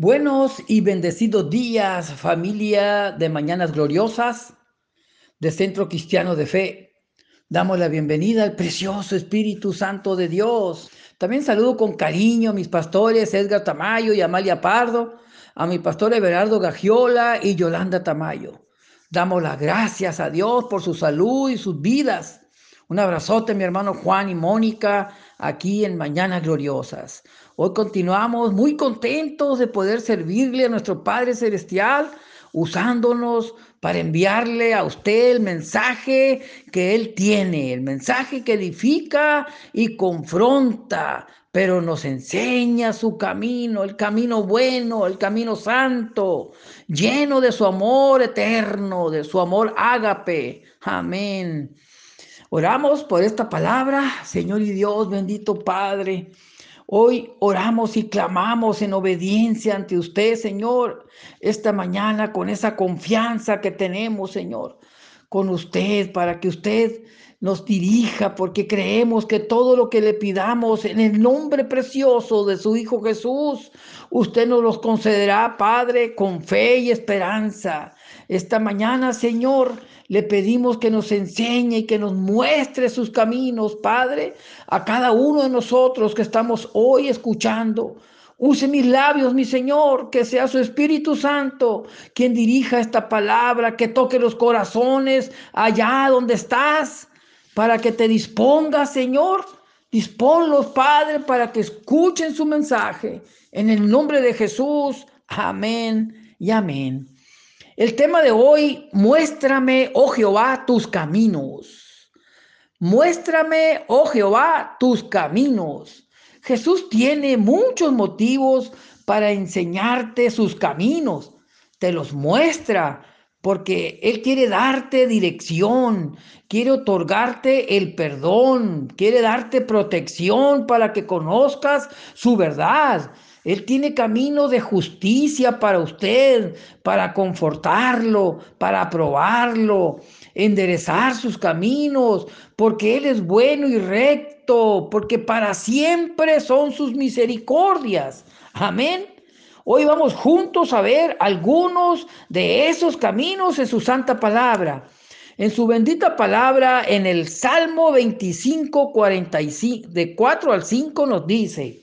Buenos y bendecidos días, familia de Mañanas Gloriosas, de Centro Cristiano de Fe. Damos la bienvenida al precioso Espíritu Santo de Dios. También saludo con cariño a mis pastores Edgar Tamayo y Amalia Pardo, a mi pastor Everardo Gagiola y Yolanda Tamayo. Damos las gracias a Dios por su salud y sus vidas. Un abrazote, mi hermano Juan y Mónica, aquí en Mañanas Gloriosas. Hoy continuamos muy contentos de poder servirle a nuestro Padre Celestial, usándonos para enviarle a usted el mensaje que Él tiene, el mensaje que edifica y confronta, pero nos enseña su camino, el camino bueno, el camino santo, lleno de su amor eterno, de su amor ágape. Amén. Oramos por esta palabra, Señor y Dios, bendito Padre. Hoy oramos y clamamos en obediencia ante usted, Señor, esta mañana con esa confianza que tenemos, Señor, con usted, para que usted nos dirija, porque creemos que todo lo que le pidamos en el nombre precioso de su Hijo Jesús, usted nos los concederá, Padre, con fe y esperanza. Esta mañana, Señor, le pedimos que nos enseñe y que nos muestre sus caminos, Padre, a cada uno de nosotros que estamos hoy escuchando. Use mis labios, mi Señor, que sea su Espíritu Santo quien dirija esta palabra, que toque los corazones allá donde estás, para que te dispongas, Señor. Disponlos, Padre, para que escuchen su mensaje. En el nombre de Jesús, amén y amén. El tema de hoy, muéstrame, oh Jehová, tus caminos. Muéstrame, oh Jehová, tus caminos. Jesús tiene muchos motivos para enseñarte sus caminos. Te los muestra porque Él quiere darte dirección, quiere otorgarte el perdón, quiere darte protección para que conozcas su verdad. Él tiene camino de justicia para usted, para confortarlo, para aprobarlo, enderezar sus caminos, porque Él es bueno y recto, porque para siempre son sus misericordias. Amén. Hoy vamos juntos a ver algunos de esos caminos en su santa palabra. En su bendita palabra, en el Salmo 25, 45, de 4 al 5 nos dice,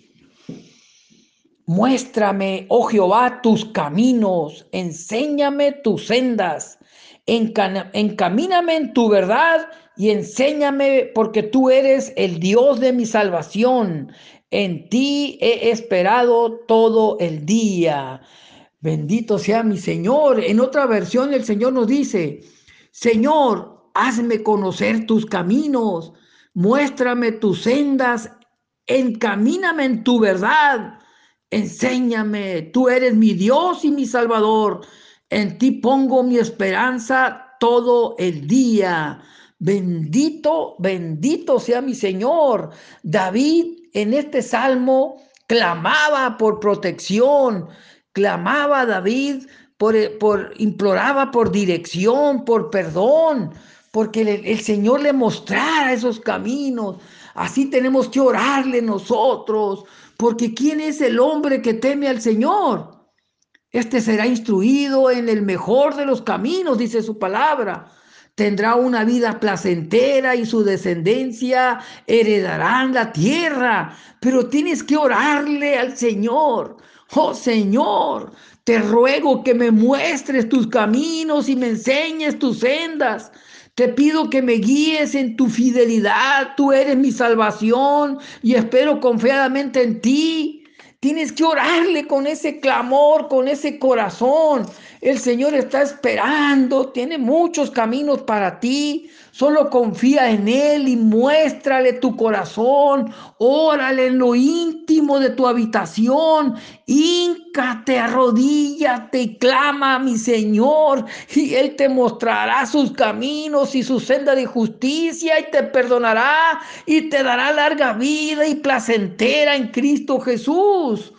Muéstrame, oh Jehová, tus caminos, enséñame tus sendas, encamíname en tu verdad y enséñame porque tú eres el Dios de mi salvación. En ti he esperado todo el día. Bendito sea mi Señor. En otra versión el Señor nos dice, Señor, hazme conocer tus caminos, muéstrame tus sendas, encamíname en tu verdad Enséñame, tú eres mi Dios y mi Salvador. En ti pongo mi esperanza todo el día. Bendito, bendito sea mi Señor. David en este salmo clamaba por protección, clamaba David por, por imploraba por dirección, por perdón, porque el, el Señor le mostrara esos caminos. Así tenemos que orarle nosotros porque ¿quién es el hombre que teme al Señor? Este será instruido en el mejor de los caminos, dice su palabra. Tendrá una vida placentera y su descendencia heredarán la tierra. Pero tienes que orarle al Señor. Oh Señor, te ruego que me muestres tus caminos y me enseñes tus sendas te pido que me guíes en tu fidelidad. Tú eres mi salvación y espero confiadamente en ti. Tienes que orarle con ese clamor, con ese corazón. El Señor está esperando, tiene muchos caminos para ti. Solo confía en Él y muéstrale tu corazón. Órale en lo íntimo de tu habitación. Híncate, arrodíllate y clama a mi Señor. Y Él te mostrará sus caminos y su senda de justicia y te perdonará y te dará larga vida y placentera en Cristo Jesús.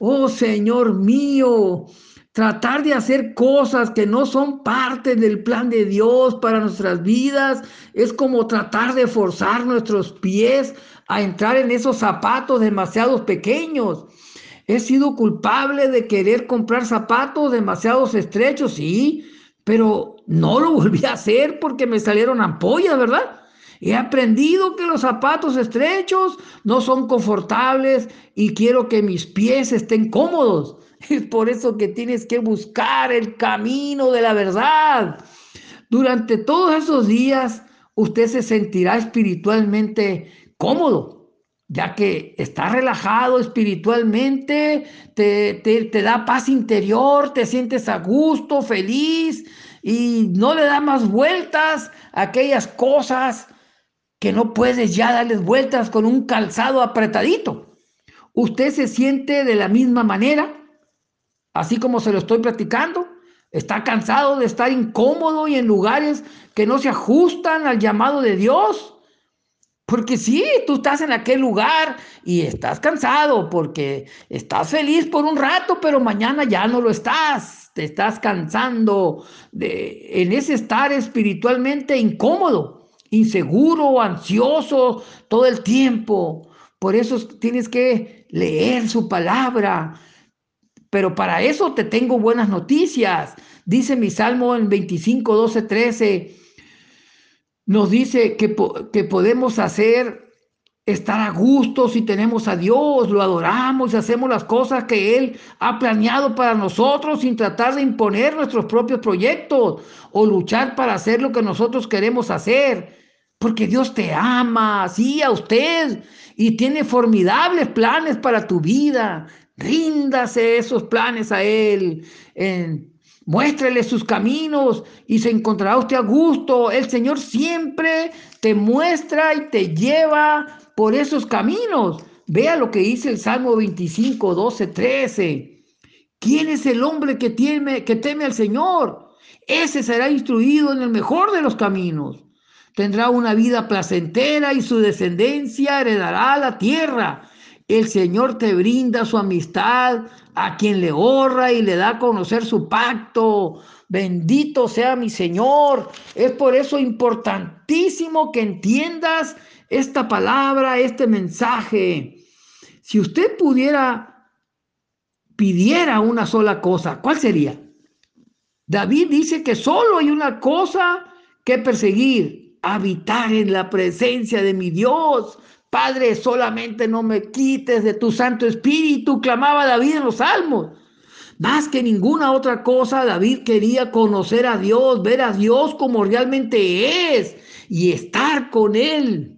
Oh Señor mío. Tratar de hacer cosas que no son parte del plan de Dios para nuestras vidas es como tratar de forzar nuestros pies a entrar en esos zapatos demasiado pequeños. He sido culpable de querer comprar zapatos demasiados estrechos, sí, pero no lo volví a hacer porque me salieron ampollas, ¿verdad? He aprendido que los zapatos estrechos no son confortables y quiero que mis pies estén cómodos. Es por eso que tienes que buscar el camino de la verdad. Durante todos esos días, usted se sentirá espiritualmente cómodo, ya que está relajado espiritualmente, te, te, da paz interior, te sientes a gusto, feliz y no le da más vueltas a aquellas cosas que no puedes ya darles vueltas con un calzado apretadito. Usted se siente de la misma manera, así como se lo estoy platicando. Está cansado de estar incómodo y en lugares que no se ajustan al llamado de Dios. Porque sí, tú estás en aquel lugar y estás cansado porque estás feliz por un rato, pero mañana ya no lo estás. Te estás cansando de, en ese estar espiritualmente incómodo, inseguro, ansioso todo el tiempo. Por eso tienes que leer su palabra, pero para eso te tengo buenas noticias. Dice mi Salmo en 25, 12, 13, nos dice que, que podemos hacer estar a gusto si tenemos a Dios, lo adoramos y hacemos las cosas que Él ha planeado para nosotros sin tratar de imponer nuestros propios proyectos o luchar para hacer lo que nosotros queremos hacer. Porque Dios te ama, sí, a usted, y tiene formidables planes para tu vida. Ríndase esos planes a Él. muéstrele sus caminos y se encontrará usted a gusto. El Señor siempre te muestra y te lleva por esos caminos. Vea lo que dice el Salmo 25, 12, 13. ¿Quién es el hombre que teme, que teme al Señor? Ese será instruido en el mejor de los caminos. Tendrá una vida placentera y su descendencia heredará la tierra. El Señor te brinda su amistad a quien le honra y le da a conocer su pacto. Bendito sea mi Señor. Es por eso importantísimo que entiendas esta palabra, este mensaje. Si usted pudiera, pidiera una sola cosa, ¿cuál sería? David dice que solo hay una cosa que perseguir, habitar en la presencia de mi Dios. Padre, solamente no me quites de tu Santo Espíritu, clamaba David en los salmos. Más que ninguna otra cosa, David quería conocer a Dios, ver a Dios como realmente es y estar con Él.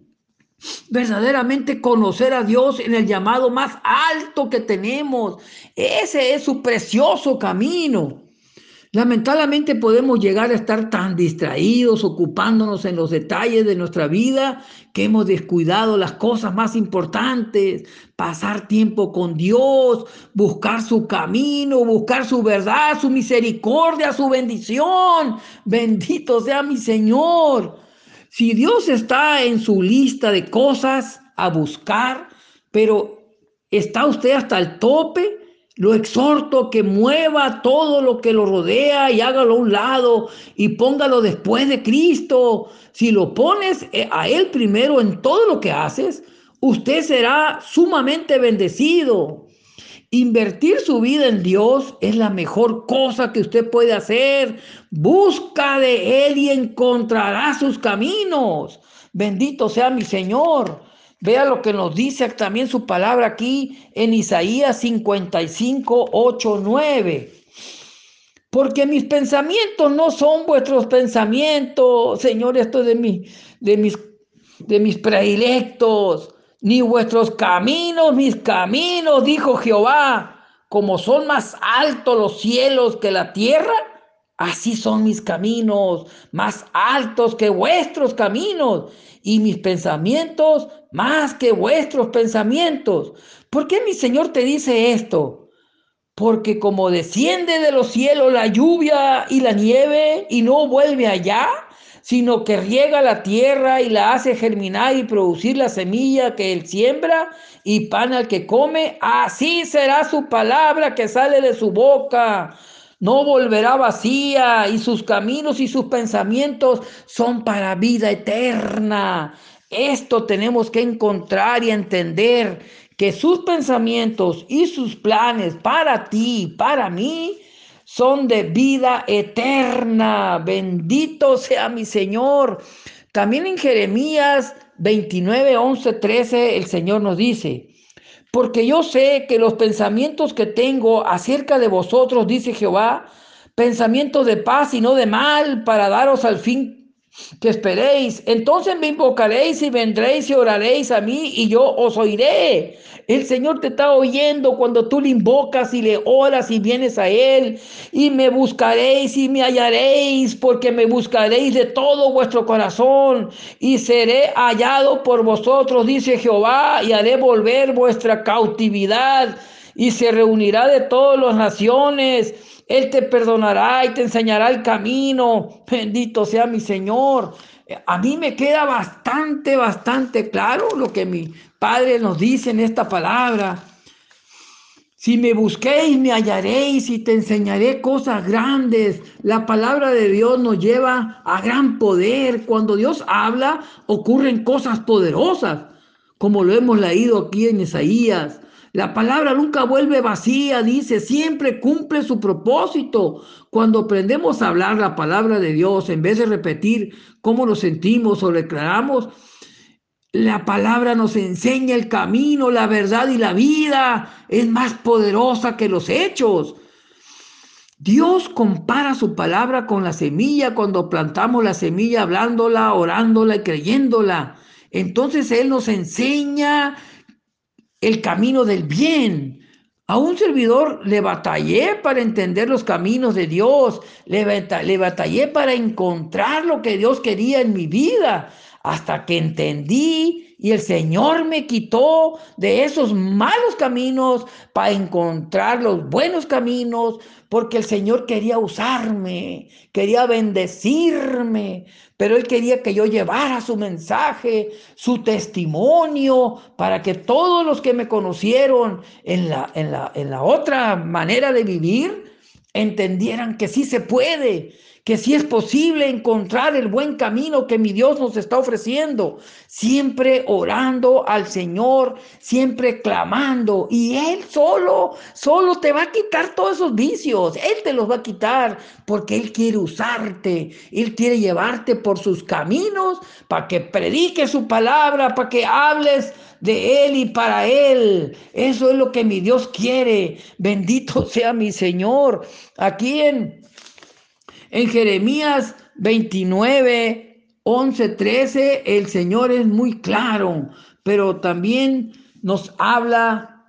Verdaderamente conocer a Dios en el llamado más alto que tenemos. Ese es su precioso camino. Lamentablemente podemos llegar a estar tan distraídos, ocupándonos en los detalles de nuestra vida, que hemos descuidado las cosas más importantes, pasar tiempo con Dios, buscar su camino, buscar su verdad, su misericordia, su bendición. Bendito sea mi Señor. Si Dios está en su lista de cosas a buscar, pero está usted hasta el tope, lo exhorto que mueva todo lo que lo rodea y hágalo a un lado y póngalo después de Cristo. Si lo pones eh, a Él primero en todo lo que haces, usted será sumamente bendecido. Invertir su vida en Dios es la mejor cosa que usted puede hacer. Busca de Él y encontrará sus caminos. Bendito sea mi Señor. Vea lo que nos dice también su palabra aquí en Isaías 55, 8, 9. Porque mis pensamientos no son vuestros pensamientos, Señor, esto de, mi, de, mis, de mis predilectos, ni vuestros caminos, mis caminos, dijo Jehová. Como son más altos los cielos que la tierra, Así son mis caminos, más altos que vuestros caminos, y mis pensamientos más que vuestros pensamientos. ¿Por qué mi Señor te dice esto? Porque como desciende de los cielos la lluvia y la nieve y no vuelve allá, sino que riega la tierra y la hace germinar y producir la semilla que él siembra y pan al que come, así será su palabra que sale de su boca no volverá vacía y sus caminos y sus pensamientos son para vida eterna. Esto tenemos que encontrar y entender que sus pensamientos y sus planes para ti, para mí, son de vida eterna. Bendito sea mi Señor. También en Jeremías 29, 11, 13, el Señor nos dice, porque yo sé que los pensamientos que tengo acerca de vosotros, dice Jehová, pensamientos de paz y no de mal, para daros al fin que esperéis. Entonces me invocaréis y vendréis y oraréis a mí y yo os oiré. El Señor te está oyendo cuando tú le invocas y le oras y vienes a Él. Y me buscaréis y me hallaréis porque me buscaréis de todo vuestro corazón. Y seré hallado por vosotros, dice Jehová, y haré volver vuestra cautividad. Y se reunirá de todas las naciones él te perdonará y te enseñará el camino. Bendito sea mi Señor. A mí me queda bastante, bastante claro lo que mi Padre nos dice en esta palabra. Si me busquéis, me hallaréis y te enseñaré cosas grandes. La palabra de Dios nos lleva a gran poder. Cuando Dios habla, ocurren cosas poderosas, como lo hemos leído aquí en Isaías. La palabra nunca vuelve vacía, dice, siempre cumple su propósito. Cuando aprendemos a hablar la palabra de Dios, en vez de repetir cómo nos sentimos o declaramos, la palabra nos enseña el camino, la verdad y la vida. Es más poderosa que los hechos. Dios compara su palabra con la semilla cuando plantamos la semilla, hablándola, orándola y creyéndola. Entonces Él nos enseña el camino del bien. A un servidor le batallé para entender los caminos de Dios, le, batallé para encontrar lo que Dios quería en mi vida, hasta que entendí y el Señor me quitó de esos malos caminos para encontrar los buenos caminos, porque el Señor quería usarme, quería bendecirme, pero Él quería que yo llevara su mensaje, su testimonio, para que todos los que me conocieron en la, en la, en la otra manera de vivir, entendieran que sí se puede, que sí es posible encontrar el buen camino que mi Dios nos está ofreciendo, siempre orando al Señor, siempre clamando, y Él solo, solo te va a quitar todos esos vicios, Él te los va a quitar, porque Él quiere usarte, Él quiere llevarte por sus caminos para que predique su palabra, para que hables de Él y para Él. Eso es lo que mi Dios quiere. Bendito sea mi Señor. Aquí en en Jeremías 29, 11, 13, el Señor es muy claro, pero también nos habla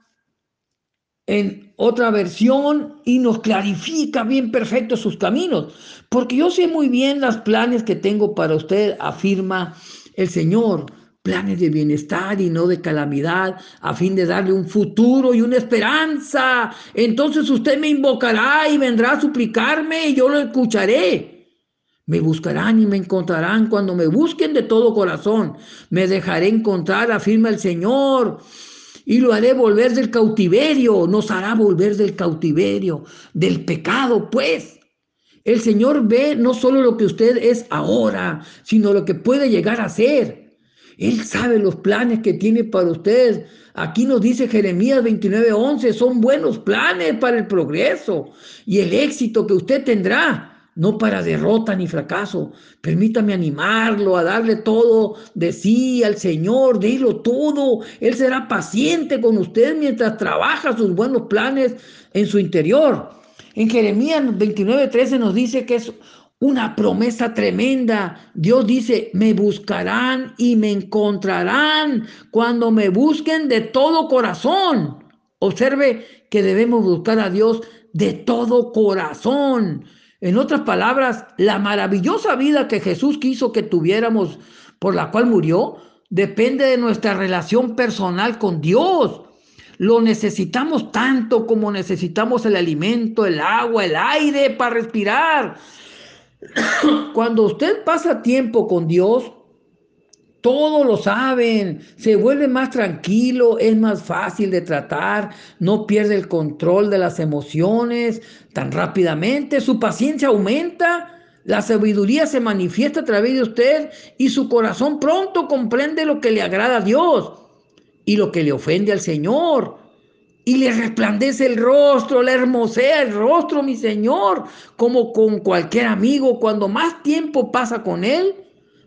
en otra versión y nos clarifica bien perfecto sus caminos, porque yo sé muy bien los planes que tengo para usted, afirma el Señor planes de bienestar y no de calamidad, a fin de darle un futuro y una esperanza. Entonces usted me invocará y vendrá a suplicarme y yo lo escucharé. Me buscarán y me encontrarán cuando me busquen de todo corazón. Me dejaré encontrar, afirma el Señor, y lo haré volver del cautiverio. Nos hará volver del cautiverio, del pecado, pues. El Señor ve no solo lo que usted es ahora, sino lo que puede llegar a ser. Él sabe los planes que tiene para usted. Aquí nos dice Jeremías 29:11, son buenos planes para el progreso y el éxito que usted tendrá, no para derrota ni fracaso. Permítame animarlo a darle todo de sí al Señor, dilo todo. Él será paciente con usted mientras trabaja sus buenos planes en su interior. En Jeremías 29:13 nos dice que es una promesa tremenda. Dios dice, me buscarán y me encontrarán cuando me busquen de todo corazón. Observe que debemos buscar a Dios de todo corazón. En otras palabras, la maravillosa vida que Jesús quiso que tuviéramos, por la cual murió, depende de nuestra relación personal con Dios. Lo necesitamos tanto como necesitamos el alimento, el agua, el aire para respirar. Cuando usted pasa tiempo con Dios, todos lo saben, se vuelve más tranquilo, es más fácil de tratar, no pierde el control de las emociones tan rápidamente, su paciencia aumenta, la sabiduría se manifiesta a través de usted y su corazón pronto comprende lo que le agrada a Dios. y lo que le ofende al Señor. Y le resplandece el rostro, le hermosea el rostro, mi Señor, como con cualquier amigo. Cuando más tiempo pasa con Él,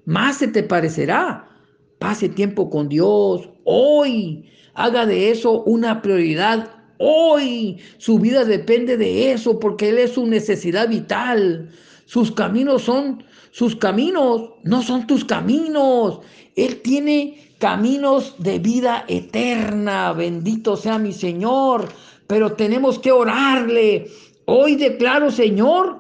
más se te parecerá. Pase tiempo con Dios hoy. Haga de eso una prioridad hoy. Su vida depende de eso porque Él es su necesidad vital. Sus caminos son sus caminos, no son tus caminos. Él tiene caminos de vida eterna. Bendito sea mi Señor. Pero tenemos que orarle. Hoy declaro, Señor,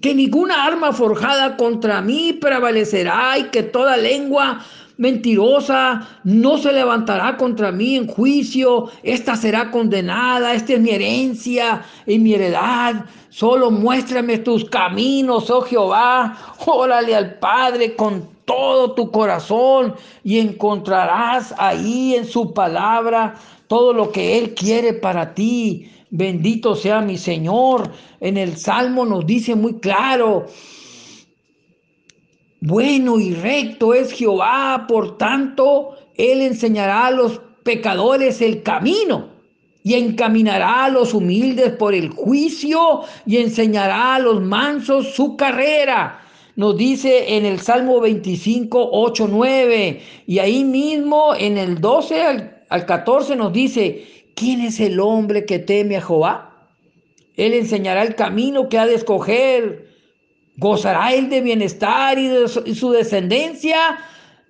que ninguna arma forjada contra mí prevalecerá y que toda lengua mentirosa no se levantará contra mí en juicio, esta será condenada, esta es mi herencia y mi heredad. Solo muéstrame tus caminos, oh Jehová, órale al Padre con todo tu corazón y encontrarás ahí en su palabra todo lo que Él quiere para ti. Bendito sea mi Señor. En el Salmo nos dice muy claro, bueno y recto es Jehová, por tanto, Él enseñará a los pecadores el camino y encaminará a los humildes por el juicio y enseñará a los mansos su carrera nos dice en el Salmo 25, 8, 9, y ahí mismo en el 12 al, 14 nos dice, ¿quién es el hombre que teme a Jehová? Él enseñará el camino que ha de escoger, gozará él de bienestar y, de y su descendencia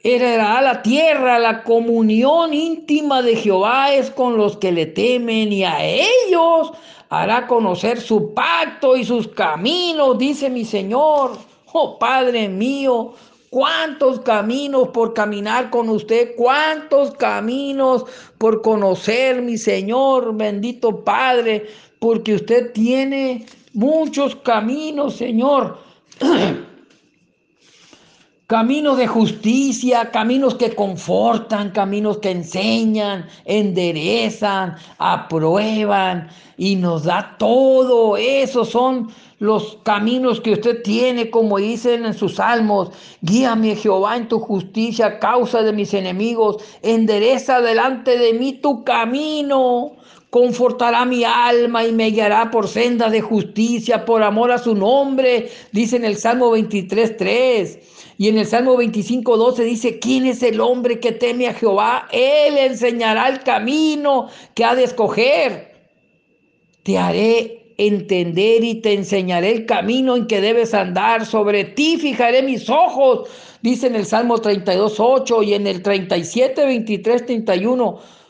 heredará la tierra, la comunión íntima de Jehová es con los que le temen y a ellos hará conocer su pacto y sus caminos, dice mi Señor. Oh Padre mío, cuántos caminos por caminar con usted, cuántos caminos por conocer mi Señor, bendito Padre, porque usted tiene muchos caminos, Señor. Caminos de justicia, caminos que confortan, caminos que enseñan, enderezan, aprueban y nos da todo. Esos son los caminos que usted tiene, como dicen en sus salmos. Guíame Jehová en tu justicia, causa de mis enemigos. Endereza delante de mí tu camino confortará mi alma y me guiará por senda de justicia, por amor a su nombre, dice en el Salmo 23, 3. Y en el Salmo 25, 12 dice, ¿quién es el hombre que teme a Jehová? Él enseñará el camino que ha de escoger. Te haré entender y te enseñaré el camino en que debes andar. Sobre ti fijaré mis ojos, dice en el Salmo 32, 8 y en el 37, 23, 31.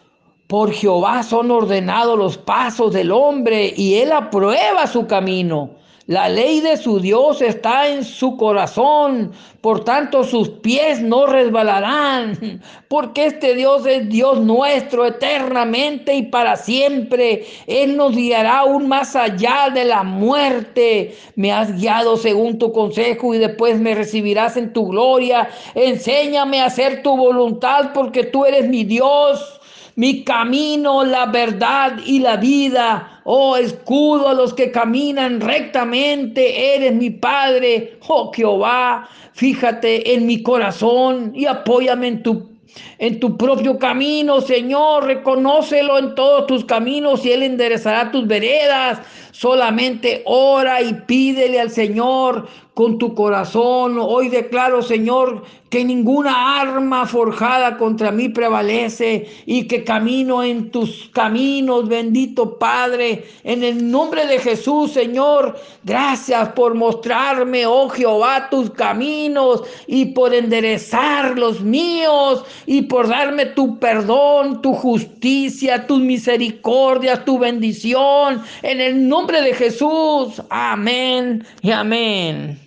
Por Jehová son ordenados los pasos del hombre y él aprueba su camino. La ley de su Dios está en su corazón, por tanto sus pies no resbalarán, porque este Dios es Dios nuestro eternamente y para siempre. Él nos guiará aún más allá de la muerte. Me has guiado según tu consejo y después me recibirás en tu gloria. Enséñame a hacer tu voluntad porque tú eres mi Dios mi camino, la verdad y la vida. Oh, escudo a los que caminan rectamente, eres mi Padre. Oh, Jehová, fíjate en mi corazón y apóyame en tu en tu propio camino, Señor, reconócelo en todos tus caminos y Él enderezará tus veredas. Solamente ora y pídele al Señor con tu corazón. Hoy declaro, Señor, que ninguna arma forjada contra mí prevalece y que camino en tus caminos, bendito Padre, en el nombre de Jesús, Señor. Gracias por mostrarme, oh Jehová, tus caminos y por enderezar los míos y por darme tu perdón, tu justicia, tus misericordias, tu bendición. En el nombre de Jesús. Amén y amén.